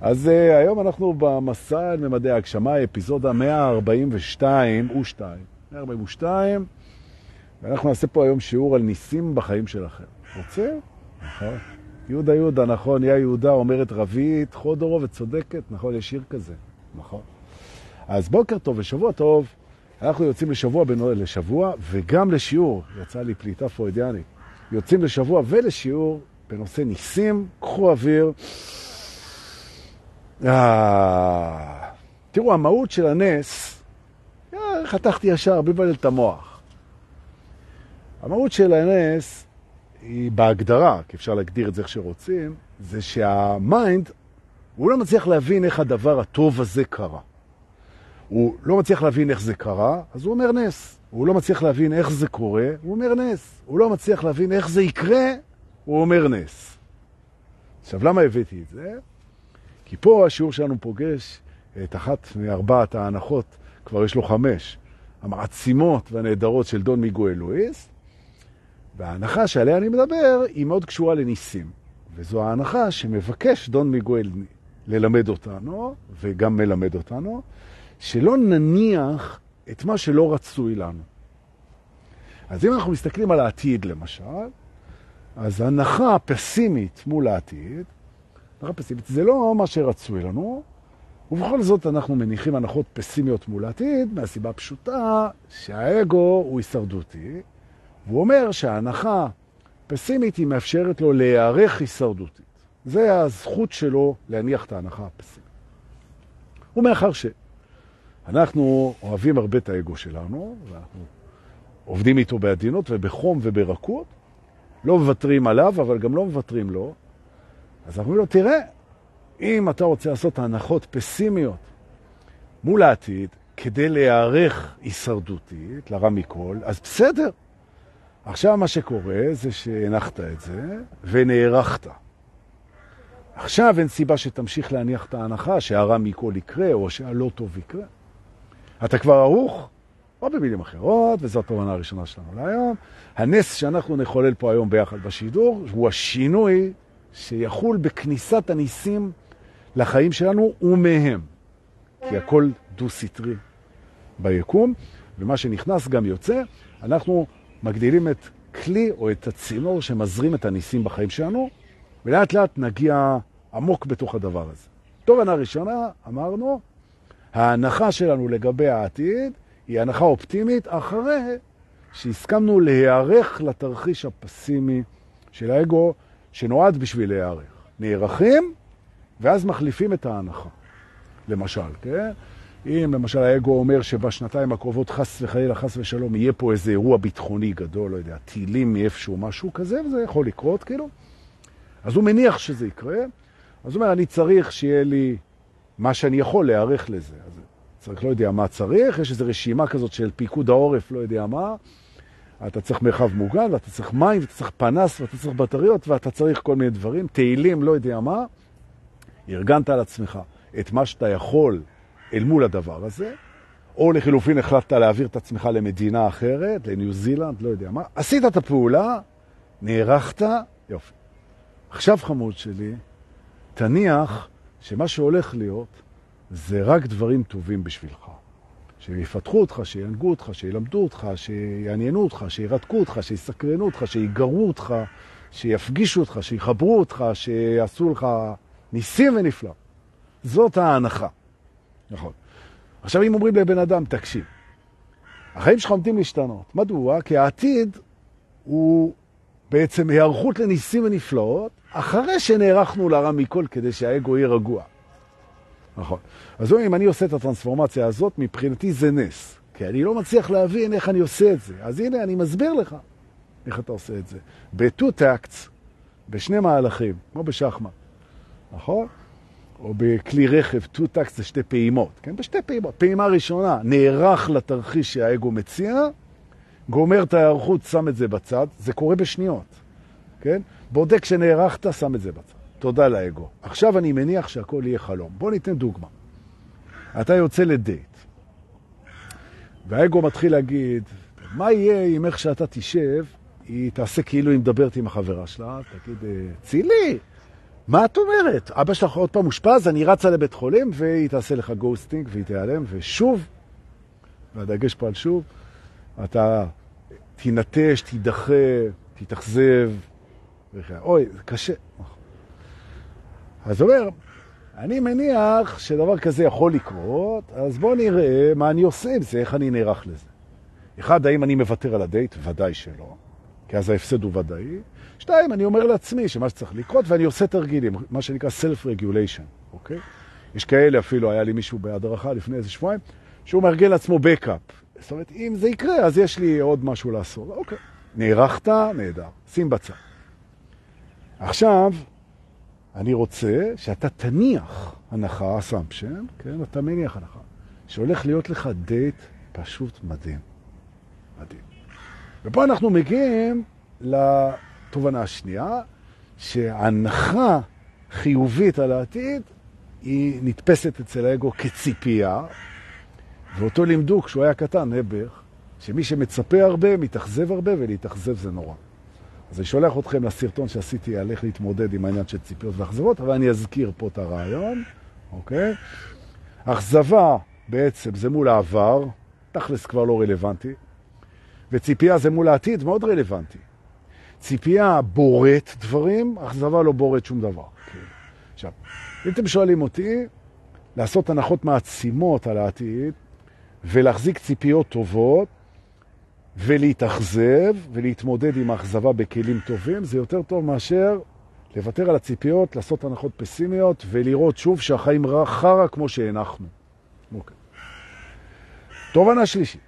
אז uh, היום אנחנו במסע על ממדי ההגשמה, אפיזודה 142 ו-2. 142, ואנחנו נעשה פה היום שיעור על ניסים בחיים שלכם. רוצה? נכון. יהודה יהודה, נכון, יא יהודה אומרת רבית, חודרו וצודקת, נכון, יש שיר כזה, נכון. אז בוקר טוב ושבוע טוב, אנחנו יוצאים לשבוע בנו... לשבוע וגם לשיעור, יצא לי פליטה פרוידיאנית, יוצאים לשבוע ולשיעור בנושא ניסים, קחו אוויר. אה, תראו, המהות של הנס, אה, חתכתי ישר, בלי את המוח. המהות של הנס היא בהגדרה, כי אפשר להגדיר את זה איך שרוצים, זה שה mind, הוא לא מצליח להבין איך הדבר הטוב הזה קרה. הוא לא מצליח להבין איך זה קרה, אז הוא אומר נס. הוא לא מצליח להבין איך זה קורה, הוא אומר נס. הוא לא מצליח להבין איך זה יקרה, הוא אומר נס. עכשיו, למה הבאתי את זה? כי פה השיעור שלנו פוגש את אחת מארבעת ההנחות, כבר יש לו חמש, המעצימות והנהדרות של דון מיגואל לואיס, וההנחה שעליה אני מדבר היא מאוד קשורה לניסים. וזו ההנחה שמבקש דון מיגואל ללמד אותנו, וגם מלמד אותנו, שלא נניח את מה שלא רצוי לנו. אז אם אנחנו מסתכלים על העתיד למשל, אז הנחה פסימית מול העתיד, הנחה פסימית, זה לא מה שרצוי לנו, ובכל זאת אנחנו מניחים הנחות פסימיות מול העתיד, מהסיבה פשוטה שהאגו הוא הישרדותי, והוא אומר שההנחה פסימית היא מאפשרת לו להיערך הישרדותית. זה הזכות שלו להניח את ההנחה הפסימית. ומאחר שאנחנו אוהבים הרבה את האגו שלנו, ואנחנו עובדים איתו בעדינות ובחום וברכות, לא מוותרים עליו, אבל גם לא מוותרים לו, אז אומרים לו, תראה, אם אתה רוצה לעשות הנחות פסימיות מול העתיד, כדי להיערך הישרדותית, לרע מכל, אז בסדר. עכשיו מה שקורה זה שהנחת את זה ונערכת. עכשיו אין סיבה שתמשיך להניח את ההנחה שהרע מכל יקרה או שהלא טוב יקרה. אתה כבר ערוך, או במילים אחרות, וזו התובנה הראשונה שלנו להיום. הנס שאנחנו נחולל פה היום ביחד בשידור הוא השינוי שיחול בכניסת הניסים לחיים שלנו ומהם. כי הכל דו-סטרי ביקום, ומה שנכנס גם יוצא. אנחנו מגדילים את כלי או את הצינור שמזרים את הניסים בחיים שלנו, ולאט לאט נגיע עמוק בתוך הדבר הזה. תובנה ראשונה, אמרנו, ההנחה שלנו לגבי העתיד היא הנחה אופטימית אחרי שהסכמנו להיערך לתרחיש הפסימי של האגו שנועד בשביל להיערך. נערכים ואז מחליפים את ההנחה. למשל, כן? אם למשל האגו אומר שבשנתיים הקרובות חס וחלילה, חס ושלום, יהיה פה איזה אירוע ביטחוני גדול, לא יודע, טילים מאיפשהו, משהו כזה, וזה יכול לקרות, כאילו. אז הוא מניח שזה יקרה, אז הוא אומר, אני צריך שיהיה לי מה שאני יכול להיערך לזה. אז צריך, לא יודע מה צריך, יש איזו רשימה כזאת של פיקוד העורף, לא יודע מה. אתה צריך מרחב מוגן, ואתה צריך מים, ואתה צריך פנס, ואתה צריך בטריות, ואתה צריך כל מיני דברים, תהילים, לא יודע מה. ארגנת על עצמך את מה שאתה יכול אל מול הדבר הזה, או לחילופין החלטת להעביר את עצמך למדינה אחרת, לניו זילנד, לא יודע מה. עשית את הפעולה, נערכת, יופי. עכשיו, חמוד שלי, תניח שמה שהולך להיות זה רק דברים טובים בשבילך. שיפתחו אותך, שינגו אותך, שילמדו אותך, שיעניינו אותך, שירתקו אותך, שיסקרנו אותך, שיגרו אותך, שיפגישו אותך, שיחברו אותך, שיעשו לך ניסים ונפלא. זאת ההנחה. נכון. עכשיו, אם אומרים לבן אדם, תקשיב, החיים שלך עומדים להשתנות. מדוע? כי העתיד הוא בעצם היערכות לניסים ונפלאות, אחרי שנערכנו לרע מכל כדי שהאגו יהיה רגוע. נכון. אז אם אני עושה את הטרנספורמציה הזאת, מבחינתי זה נס. כי אני לא מצליח להבין איך אני עושה את זה. אז הנה, אני מסביר לך איך אתה עושה את זה. ב-two טקטס, בשני מהלכים, כמו בשחמט, נכון? או בכלי רכב, two טקטס זה שתי פעימות, כן? בשתי פעימות. פעימה ראשונה, נערך לתרחיש שהאגו מציע, גומר את ההיערכות, שם את זה בצד, זה קורה בשניות, כן? בודק שנערכת, שם את זה בצד. תודה לאגו. עכשיו אני מניח שהכל יהיה חלום. בוא ניתן דוגמה. אתה יוצא לדייט, והאגו מתחיל להגיד, מה יהיה אם איך שאתה תשב, היא תעשה כאילו היא מדברת עם החברה שלה, תגיד, צילי, מה את אומרת? אבא שלך עוד פעם אושפז, אני רצה לבית חולים, והיא תעשה לך ghosting, והיא תיעלם, ושוב, והדגש פה על שוב, אתה תינטש, תידחה, תתאכזב, אוי, זה קשה. אז אומר, אני מניח שדבר כזה יכול לקרות, אז בואו נראה מה אני עושה עם זה, איך אני נערך לזה. אחד, האם אני מוותר על הדייט? ודאי שלא, כי אז ההפסד הוא ודאי. שתיים, אני אומר לעצמי שמה שצריך לקרות, ואני עושה תרגילים, מה שנקרא self-regulation, אוקיי? יש כאלה, אפילו היה לי מישהו בהדרכה לפני איזה שבועיים, שהוא מארגן לעצמו בקאפ. זאת אומרת, אם זה יקרה, אז יש לי עוד משהו לעשות. אוקיי, נערכת, נהדר, שים בצד. עכשיו, אני רוצה שאתה תניח הנחה, אסמפשן, כן? אתה מניח הנחה, שהולך להיות לך דייט פשוט מדהים. מדהים. ופה אנחנו מגיעים לתובנה השנייה, שהנחה חיובית על העתיד היא נתפסת אצל האגו כציפייה, ואותו לימדו כשהוא היה קטן, נעבך, שמי שמצפה הרבה, מתאכזב הרבה, ולהתאכזב זה נורא. אז אני שולח אתכם לסרטון שעשיתי על איך להתמודד עם העניין של ציפיות ואכזבות, אבל אני אזכיר פה את הרעיון, אוקיי? אכזבה בעצם זה מול העבר, תכלס כבר לא רלוונטי, וציפייה זה מול העתיד, מאוד רלוונטי. ציפייה בורט דברים, אכזבה לא בורט שום דבר. עכשיו, אם אתם שואלים אותי, לעשות הנחות מעצימות על העתיד ולהחזיק ציפיות טובות, ולהתאכזב ולהתמודד עם האכזבה בכלים טובים, זה יותר טוב מאשר לוותר על הציפיות, לעשות הנחות פסימיות ולראות שוב שהחיים חרא כמו שהנחנו. אוקיי. תובנה שלישית.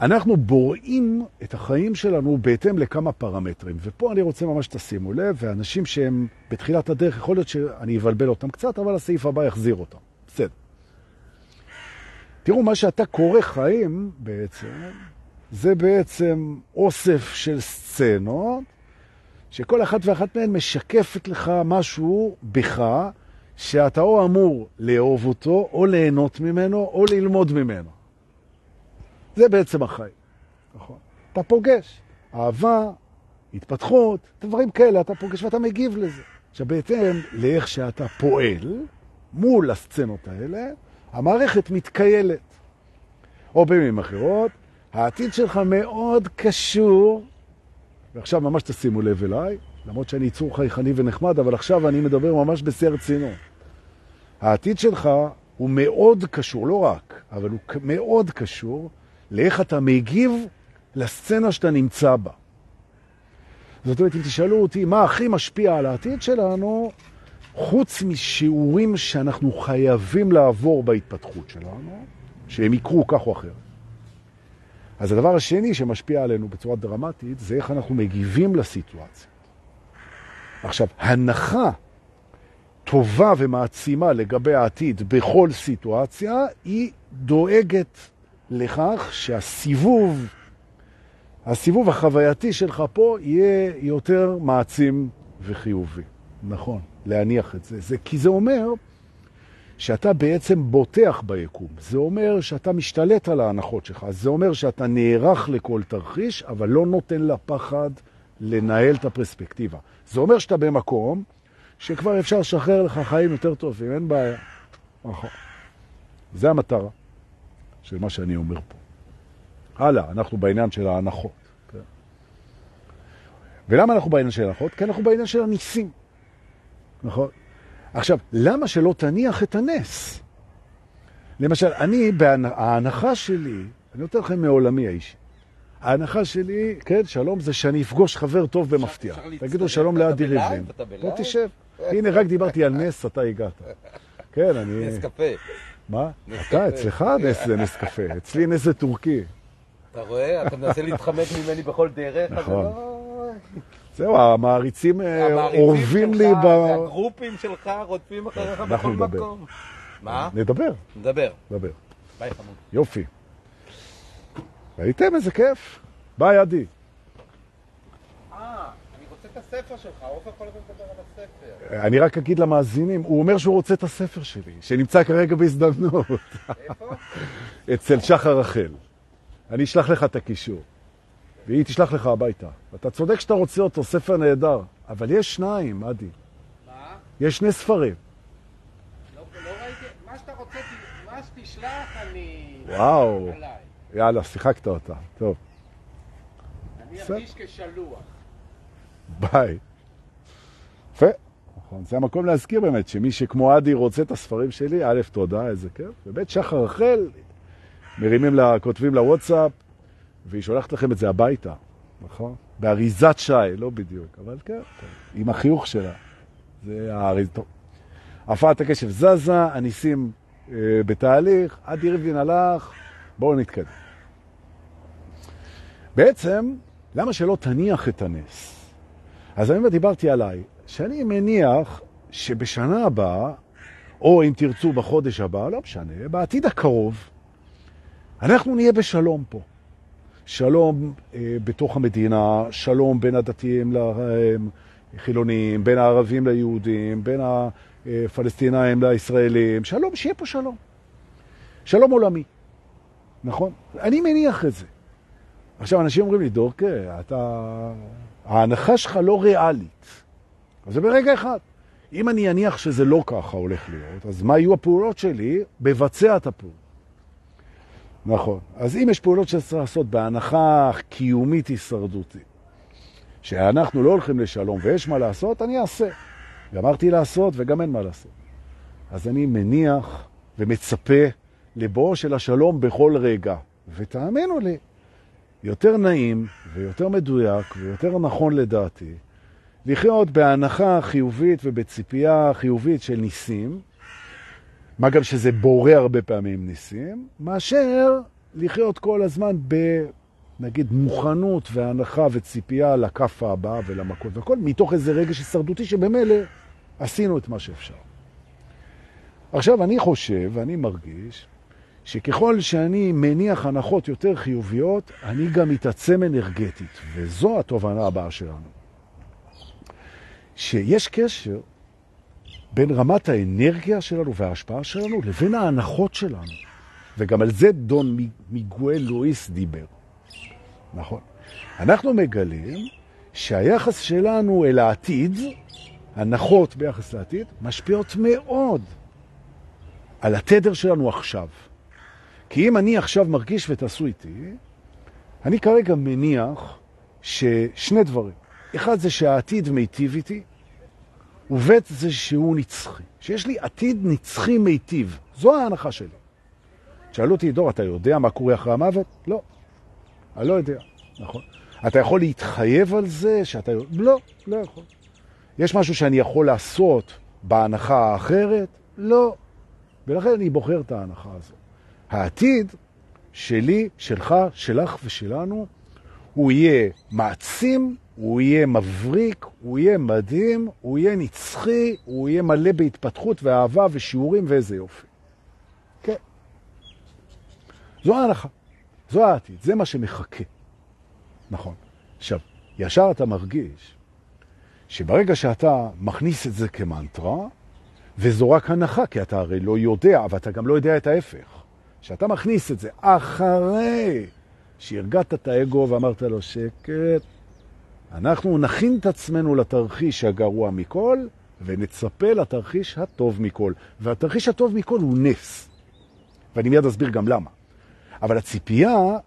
אנחנו בוראים את החיים שלנו בהתאם לכמה פרמטרים, ופה אני רוצה ממש שתשימו לב, ואנשים שהם בתחילת הדרך, יכול להיות שאני אבלבל אותם קצת, אבל הסעיף הבא יחזיר אותם. בסדר. תראו, מה שאתה קורא חיים בעצם, זה בעצם אוסף של סצנות, שכל אחת ואחת מהן משקפת לך משהו בך, שאתה או אמור לאהוב אותו, או ליהנות ממנו, או ללמוד ממנו. זה בעצם החיים, נכון? אתה פוגש אהבה, התפתחות, דברים כאלה, אתה פוגש ואתה מגיב לזה. עכשיו, בהתאם לאיך שאתה פועל מול הסצנות האלה, המערכת מתקיילת. או במילים אחרות, העתיד שלך מאוד קשור, ועכשיו ממש תשימו לב אליי, למרות שאני יצור חייכני ונחמד, אבל עכשיו אני מדבר ממש בשיא הרצינות. העתיד שלך הוא מאוד קשור, לא רק, אבל הוא מאוד קשור לאיך אתה מגיב לסצנה שאתה נמצא בה. זאת אומרת, אם תשאלו אותי מה הכי משפיע על העתיד שלנו, חוץ משיעורים שאנחנו חייבים לעבור בהתפתחות שלנו, שהם יקרו כך או אחר. אז הדבר השני שמשפיע עלינו בצורה דרמטית, זה איך אנחנו מגיבים לסיטואציה. עכשיו, הנחה טובה ומעצימה לגבי העתיד בכל סיטואציה, היא דואגת לכך שהסיבוב, הסיבוב החווייתי שלך פה יהיה יותר מעצים וחיובי. נכון, להניח את זה. זה כי זה אומר שאתה בעצם בוטח ביקום. זה אומר שאתה משתלט על ההנחות שלך. זה אומר שאתה נערך לכל תרחיש, אבל לא נותן לפחד לנהל את הפרספקטיבה. זה אומר שאתה במקום שכבר אפשר לשחרר לך חיים יותר טובים, אין בעיה. נכון. זה המטרה של מה שאני אומר פה. הלאה, אנחנו בעניין של ההנחות. כן? ולמה אנחנו בעניין של ההנחות? כי אנחנו בעניין של הניסים. נכון? עכשיו, למה שלא תניח את הנס? למשל, אני, ההנחה שלי, אני נותן לכם מעולמי האישי, ההנחה שלי, כן, שלום, זה שאני אפגוש חבר טוב במפתיע. תגידו שלום לאדי ריבלין. בוא תשב. הנה, רק דיברתי על נס, אתה הגעת. כן, אני... נס קפה. מה? אתה, אצלך נס זה נס קפה. אצלי נס זה טורקי. אתה רואה? אתה מנסה להתחמק ממני בכל דרך. נכון. זהו, המעריצים אה, אורבים לי ב... הגרופים שלך רודפים אחריך בכל מקום. מה? נדבר. נדבר. נדבר. ביי חמוד. יופי. ראיתם איזה כיף? ביי, עדי. אה, אני רוצה את הספר שלך, עופר כל הזמן מדבר על הספר. אני רק אגיד למאזינים, הוא אומר שהוא רוצה את הספר שלי, שנמצא כרגע בהזדמנות. איפה? אצל שחר רחל. אני אשלח לך את הקישור. והיא תשלח לך הביתה. אתה צודק שאתה רוצה אותו, ספר נהדר. אבל יש שניים, אדי. מה? יש שני ספרים. לא לא ראיתי, מה שאתה רוצה, מה שתשלח, אני... וואו. עליי. יאללה, שיחקת אותה. טוב, אני. ארגיש כשלוח. ביי. יפה. נכון, זה המקום להזכיר באמת שמי שכמו אדי רוצה את הספרים שלי, א', תודה, איזה כיף, וב', שחר רחל, מרימים לה, כותבים לה וואטסאפ, והיא שולחת לכם את זה הביתה, נכון? באריזת שי, לא בדיוק, אבל כן, עם החיוך שלה. זה האריז... טוב. הפרעת הקשב זזה, הניסים אה, בתהליך, אדי ריבלין הלך, בואו נתקדם. בעצם, למה שלא תניח את הנס? אז אני דיברתי עליי, שאני מניח שבשנה הבאה, או אם תרצו בחודש הבא, לא משנה, בעתיד הקרוב, אנחנו נהיה בשלום פה. שלום אה, בתוך המדינה, שלום בין הדתיים לחילונים, בין הערבים ליהודים, בין הפלסטינאים לישראלים, שלום, שיהיה פה שלום. שלום עולמי, נכון? אני מניח את זה. עכשיו, אנשים אומרים לי, דורקה, אתה... ההנחה שלך לא ריאלית. אז זה ברגע אחד. אם אני אניח שזה לא ככה הולך להיות, אז מה יהיו הפעולות שלי? בבצע את הפעולות. נכון. אז אם יש פעולות שצריך לעשות בהנחה קיומית הישרדותית, שאנחנו לא הולכים לשלום ויש מה לעשות, אני אעשה. גמרתי לעשות וגם אין מה לעשות. אז אני מניח ומצפה לבואו של השלום בכל רגע. ותאמינו לי, יותר נעים ויותר מדויק ויותר נכון לדעתי לחיות בהנחה חיובית ובציפייה חיובית של ניסים, מה גם שזה בורא הרבה פעמים ניסים, מאשר לחיות כל הזמן ב... נגיד מוכנות והנחה וציפייה לכף הבאה ולמכות והכל, מתוך איזה רגש הישרדותי שבמילא עשינו את מה שאפשר. עכשיו, אני חושב ואני מרגיש שככל שאני מניח הנחות יותר חיוביות, אני גם מתעצם אנרגטית, וזו התובנה הבאה שלנו. שיש קשר בין רמת האנרגיה שלנו וההשפעה שלנו לבין ההנחות שלנו. וגם על זה דון מיגואל לואיס דיבר. נכון. אנחנו מגלים שהיחס שלנו אל העתיד, הנחות ביחס לעתיד, משפיעות מאוד על התדר שלנו עכשיו. כי אם אני עכשיו מרגיש ותעשו איתי, אני כרגע מניח ששני דברים. אחד זה שהעתיד מיטיב איתי, ובית זה שהוא נצחי. שיש לי עתיד נצחי מיטיב. זו ההנחה שלי. שאלו אותי, דור, אתה יודע מה קורה אחרי המוות? לא. אני לא יודע. נכון. אתה יכול להתחייב על זה שאתה... לא, לא יכול. יש משהו שאני יכול לעשות בהנחה האחרת? לא. ולכן אני בוחר את ההנחה הזאת. העתיד שלי, שלך, שלך ושלנו, הוא יהיה מעצים, הוא יהיה מבריק, הוא יהיה מדהים, הוא יהיה נצחי, הוא יהיה מלא בהתפתחות ואהבה ושיעורים ואיזה יופי. כן. זו ההנחה, זו העתיד, זה מה שמחכה. נכון. עכשיו, ישר אתה מרגיש שברגע שאתה מכניס את זה כמנטרה, וזו רק הנחה, כי אתה הרי לא יודע, אבל אתה גם לא יודע את ההפך. שאתה מכניס את זה אחרי שהרגעת את האגו ואמרת לו שקט, אנחנו נכין את עצמנו לתרחיש הגרוע מכל, ונצפה לתרחיש הטוב מכל. והתרחיש הטוב מכל הוא נס. ואני מיד אסביר גם למה. אבל הציפייה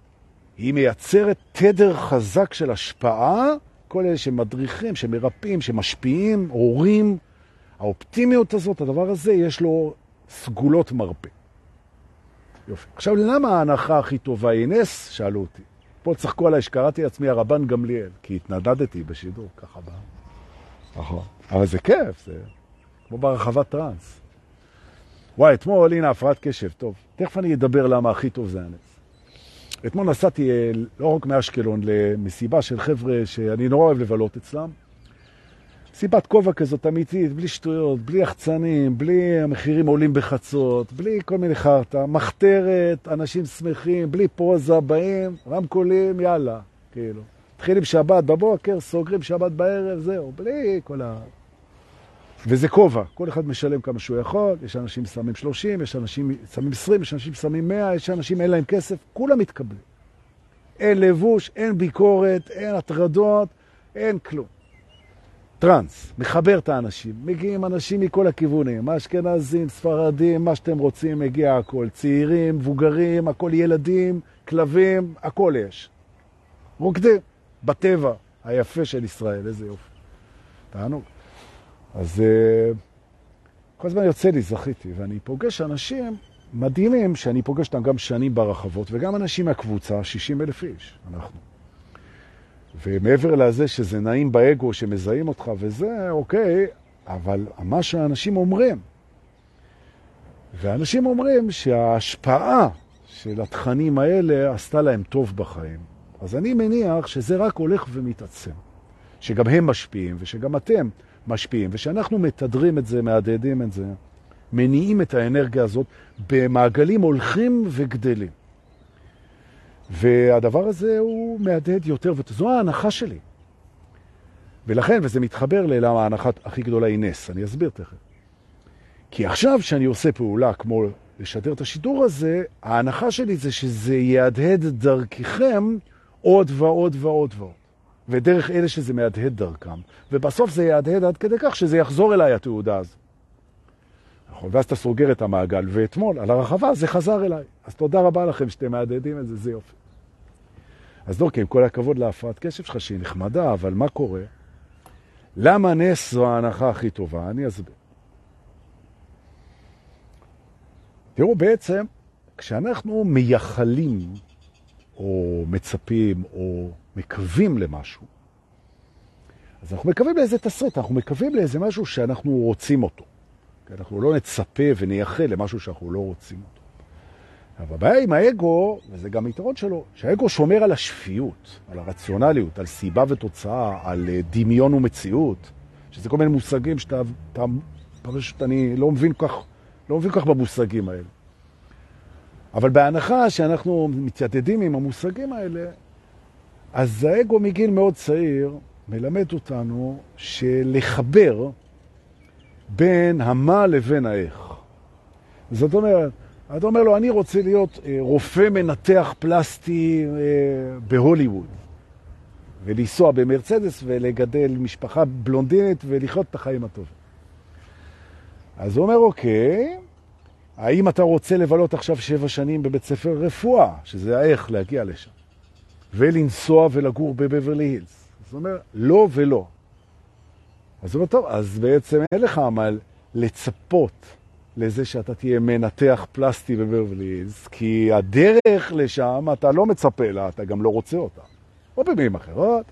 היא מייצרת תדר חזק של השפעה, כל אלה שמדריכים, שמרפאים, שמשפיעים, הורים. האופטימיות הזאת, הדבר הזה, יש לו סגולות מרפא. יופי. עכשיו, למה ההנחה הכי טובה היא נס? שאלו אותי. פה צחקו עליי שקראתי לעצמי הרבן גמליאל, כי התנדדתי בשידור, ככה בא. נכון. אבל זה כיף, זה כמו ברחבת טרנס. וואי, אתמול, הנה, הפרעת קשב, טוב. תכף אני אדבר למה הכי טוב זה הנס. אתמול נסעתי לא רק מאשקלון למסיבה של חבר'ה שאני נורא אוהב לבלות אצלם. סיבת כובע כזאת אמיתית, בלי שטויות, בלי יחצנים, בלי המחירים עולים בחצות, בלי כל מיני חרטה, מחתרת, אנשים שמחים, בלי פוזה, באים, רמקולים, יאללה, כאילו. מתחילים שבת בבוקר, סוגרים שבת בערב, זהו, בלי כל ה... וזה כובע, כל אחד משלם כמה שהוא יכול, יש אנשים שמים 30, יש אנשים שמים 20, יש אנשים שמים 100, יש אנשים אין להם כסף, כולם מתקבלים. אין לבוש, אין ביקורת, אין הטרדות, אין כלום. טרנס, מחבר את האנשים. מגיעים אנשים מכל הכיוונים, אשכנזים, ספרדים, מה שאתם רוצים, מגיע הכל. צעירים, מבוגרים, הכל ילדים, כלבים, הכל יש. רוקדים בטבע היפה של ישראל, איזה יופי. תענוג. אז אה, כל הזמן יוצא לי, זכיתי, ואני פוגש אנשים מדהימים, שאני פוגש אותם גם שנים ברחבות, וגם אנשים מהקבוצה, 60 אלף איש, אנחנו. ומעבר לזה שזה נעים באגו, שמזהים אותך וזה, אוקיי, אבל מה שאנשים אומרים, ואנשים אומרים שההשפעה של התכנים האלה עשתה להם טוב בחיים. אז אני מניח שזה רק הולך ומתעצם, שגם הם משפיעים ושגם אתם משפיעים, ושאנחנו מתדרים את זה, מהדהדים את זה, מניעים את האנרגיה הזאת במעגלים הולכים וגדלים. והדבר הזה הוא מהדהד יותר, וזו ההנחה שלי. ולכן, וזה מתחבר ללמה ההנחה הכי גדולה היא נס, אני אסביר תכף. כי עכשיו שאני עושה פעולה כמו לשדר את השידור הזה, ההנחה שלי זה שזה יהדהד דרככם עוד ועוד ועוד ועוד. ודרך אלה שזה מהדהד דרכם. ובסוף זה יהדהד עד כדי כך שזה יחזור אליי התעודה הזו. נכון, ואז אתה סוגר את המעגל, ואתמול על הרחבה זה חזר אליי. אז תודה רבה לכם שאתם מהדהדים את זה, זה יופי. אז כי עם כל הכבוד להפרעת קשב שלך, שהיא נחמדה, אבל מה קורה? למה נס זו ההנחה הכי טובה? אני אסביר. תראו, בעצם, כשאנחנו מייחלים, או מצפים, או מקווים למשהו, אז אנחנו מקווים לאיזה תסריט, אנחנו מקווים לאיזה משהו שאנחנו רוצים אותו. כי אנחנו לא נצפה ונייחל למשהו שאנחנו לא רוצים אותו. אבל הבעיה עם האגו, וזה גם יתרון שלו, שהאגו שומר על השפיות, על הרציונליות, על סיבה ותוצאה, על אה, דמיון ומציאות, שזה כל מיני מושגים שאתה, אתה, פשוט אני לא מבין כך, לא מבין כך במושגים האלה. אבל בהנחה שאנחנו מתיידדים עם המושגים האלה, אז האגו מגיל מאוד צעיר מלמד אותנו שלחבר בין המה לבין האיך. זאת אומרת, אתה אומר לו, אני רוצה להיות אה, רופא מנתח פלסטי אה, בהוליווד, ולנסוע במרצדס ולגדל משפחה בלונדינית ולחיות את החיים הטובים. אז הוא אומר, אוקיי, האם אתה רוצה לבלות עכשיו שבע שנים בבית ספר רפואה, שזה האיך להגיע לשם, ולנסוע ולגור בבברלי הילס? אז הוא אומר, לא ולא. אז הוא אומר, טוב, אז בעצם אין לך מה לצפות לזה שאתה תהיה מנתח פלסטי בברבליז, כי הדרך לשם אתה לא מצפה לה, אתה גם לא רוצה אותה. או במילים אחרות,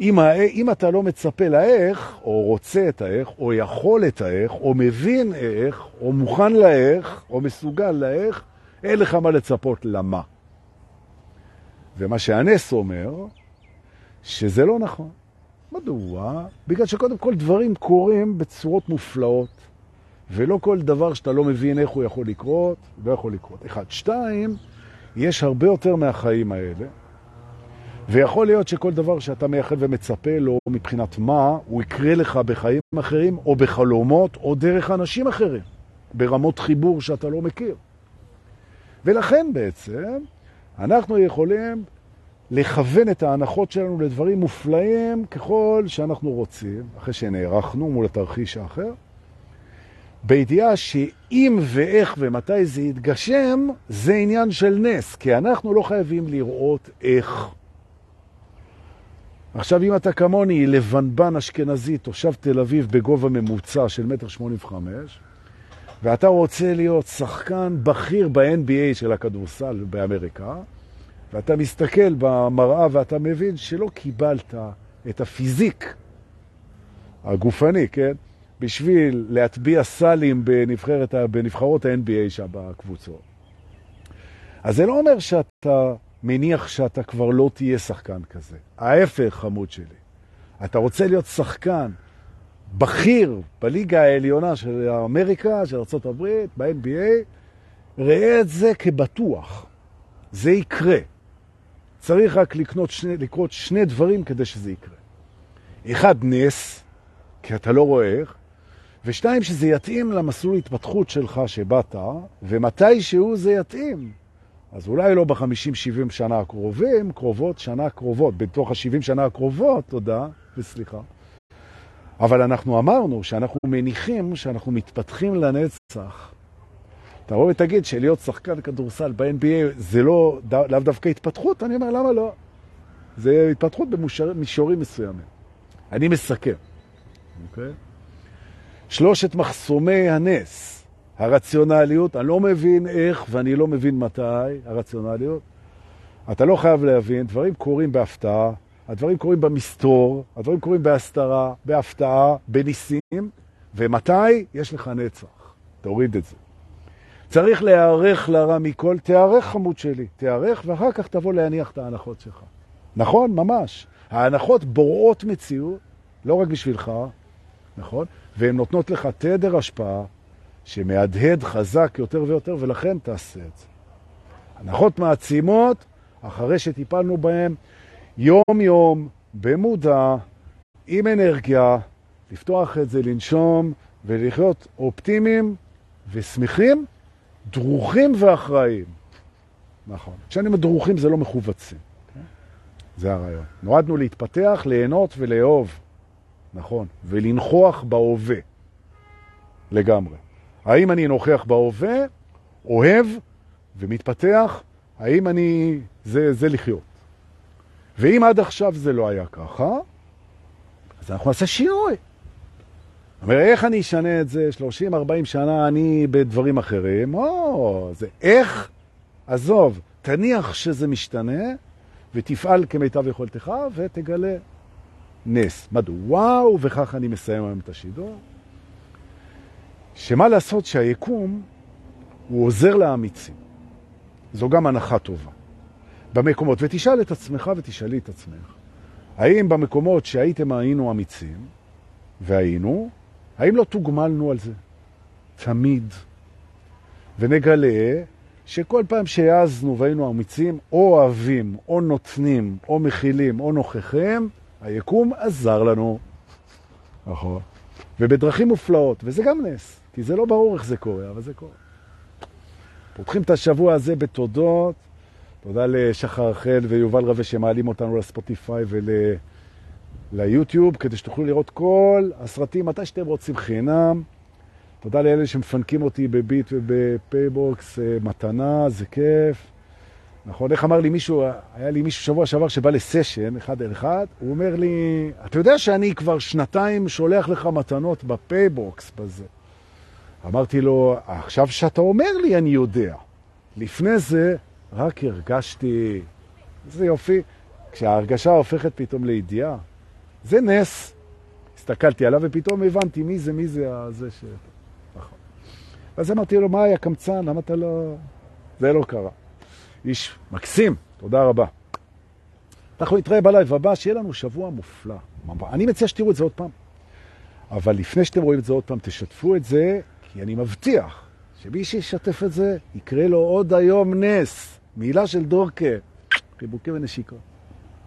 אם, אם אתה לא מצפה לאיך, או רוצה את האיך, או יכול את האיך, או מבין איך, או מוכן לאיך, או מסוגל לאיך, אין לך מה לצפות למה. ומה שהנס אומר, שזה לא נכון. מדוע? בגלל שקודם כל דברים קורים בצורות מופלאות, ולא כל דבר שאתה לא מבין איך הוא יכול לקרות, לא יכול לקרות. אחד. שתיים, יש הרבה יותר מהחיים האלה, ויכול להיות שכל דבר שאתה מייחד ומצפה לו מבחינת מה, הוא יקרה לך בחיים אחרים, או בחלומות, או דרך אנשים אחרים, ברמות חיבור שאתה לא מכיר. ולכן בעצם אנחנו יכולים לכוון את ההנחות שלנו לדברים מופלאים ככל שאנחנו רוצים, אחרי שנערכנו מול התרחיש האחר, בידיעה שאם ואיך ומתי זה יתגשם, זה עניין של נס, כי אנחנו לא חייבים לראות איך. עכשיו, אם אתה כמוני לבנבן אשכנזי, תושב תל אביב בגובה ממוצע של מטר שמונים וחמש, ואתה רוצה להיות שחקן בכיר ב-NBA של הכדורסל באמריקה, ואתה מסתכל במראה ואתה מבין שלא קיבלת את הפיזיק הגופני, כן? בשביל להטביע סלים בנבחרת, בנבחרות ה-NBA שם בקבוצות. אז זה לא אומר שאתה מניח שאתה כבר לא תהיה שחקן כזה. ההפך, חמוד שלי. אתה רוצה להיות שחקן בכיר בליגה העליונה של אמריקה, של ארה"ב, ב-NBA, ראה את זה כבטוח. זה יקרה. צריך רק לקנות שני, לקרות שני דברים כדי שזה יקרה. אחד, נס, כי אתה לא רואה איך, ושתיים, שזה יתאים למסלול התפתחות שלך שבאת, ומתי שהוא זה יתאים. אז אולי לא ב-50-70 שנה הקרובים, קרובות, שנה קרובות, בתוך ה-70 שנה הקרובות, תודה וסליחה. אבל אנחנו אמרנו שאנחנו מניחים שאנחנו מתפתחים לנצח. תבוא ותגיד שלהיות שחקן כדורסל ב-NBA זה לא, לאו דווקא התפתחות, אני אומר, למה לא? זה התפתחות במישורים מסוימים. אני מסכם, אוקיי? שלושת מחסומי הנס, הרציונליות, אני לא מבין איך ואני לא מבין מתי הרציונליות. אתה לא חייב להבין, דברים קורים בהפתעה, הדברים קורים במסתור, הדברים קורים בהסתרה, בהפתעה, בניסים, ומתי? יש לך נצח. תוריד את זה. צריך להיערך לרע מכל, תיערך חמוד שלי, תיערך, ואחר כך תבוא להניח את ההנחות שלך. נכון? ממש. ההנחות בוראות מציאות, לא רק בשבילך, נכון? והן נותנות לך תדר השפעה שמהדהד חזק יותר ויותר, ולכן תעשה את זה. הנחות מעצימות, אחרי שטיפלנו בהן, יום-יום, במודע, עם אנרגיה, לפתוח את זה, לנשום ולחיות אופטימיים ושמחים, דרוכים ואחראיים. נכון. כשאני אומר דרוכים זה לא מכווצים. זה הרעיון. נועדנו להתפתח, ליהנות ולאהוב, נכון, ולנכוח בהווה, לגמרי. האם אני נוכח בהווה, אוהב ומתפתח? האם אני... זה, זה לחיות. ואם עד עכשיו זה לא היה ככה, אז אנחנו נעשה שינוי. אומר, איך אני אשנה את זה? 30-40 שנה אני בדברים אחרים. או, זה איך? עזוב, תניח שזה משתנה, ותפעל כמיטב יכולתך, ותגלה נס. מדוע? וואו, וכך אני מסיים היום את השידור. שמה לעשות שהיקום הוא עוזר לאמיצים. זו גם הנחה טובה. במקומות, ותשאל את עצמך ותשאלי את עצמך, האם במקומות שהייתם היינו אמיצים, והיינו, האם לא תוגמלנו על זה? תמיד. ונגלה שכל פעם שהעזנו והיינו אמיצים, או אוהבים, או נותנים, או מכילים, או נוכחים, היקום עזר לנו. נכון. ובדרכים מופלאות, וזה גם נס, כי זה לא ברור איך זה קורה, אבל זה קורה. פותחים את השבוע הזה בתודות, תודה לשחר רחל ויובל רווה שמעלים אותנו לספוטיפיי וליוטיוב, כדי שתוכלו לראות כל הסרטים מתי שאתם רוצים חינם. תודה לאלה שמפנקים אותי בביט ובפייבוקס, אה, מתנה, זה כיף. נכון, איך אמר לי מישהו, היה לי מישהו שבוע שעבר שבא לסשן, אחד על אחד, הוא אומר לי, אתה יודע שאני כבר שנתיים שולח לך מתנות בפייבוקס בזה. אמרתי לו, עכשיו שאתה אומר לי אני יודע. לפני זה רק הרגשתי, איזה יופי, כשההרגשה הופכת פתאום לידיעה. זה נס. הסתכלתי עליו ופתאום הבנתי מי זה, מי זה הזה ש... נכון. אז אמרתי לו, מה היה קמצן? למה אתה לא... זה לא קרה. איש מקסים, תודה רבה. אנחנו נתראה בלייב הבא, שיהיה לנו שבוע מופלא. אני מציע שתראו את זה עוד פעם. אבל לפני שאתם רואים את זה עוד פעם, תשתפו את זה, כי אני מבטיח שמי שישתף את זה, יקרה לו עוד היום נס. מילה של דורקה, חיבוקים ונשיקות.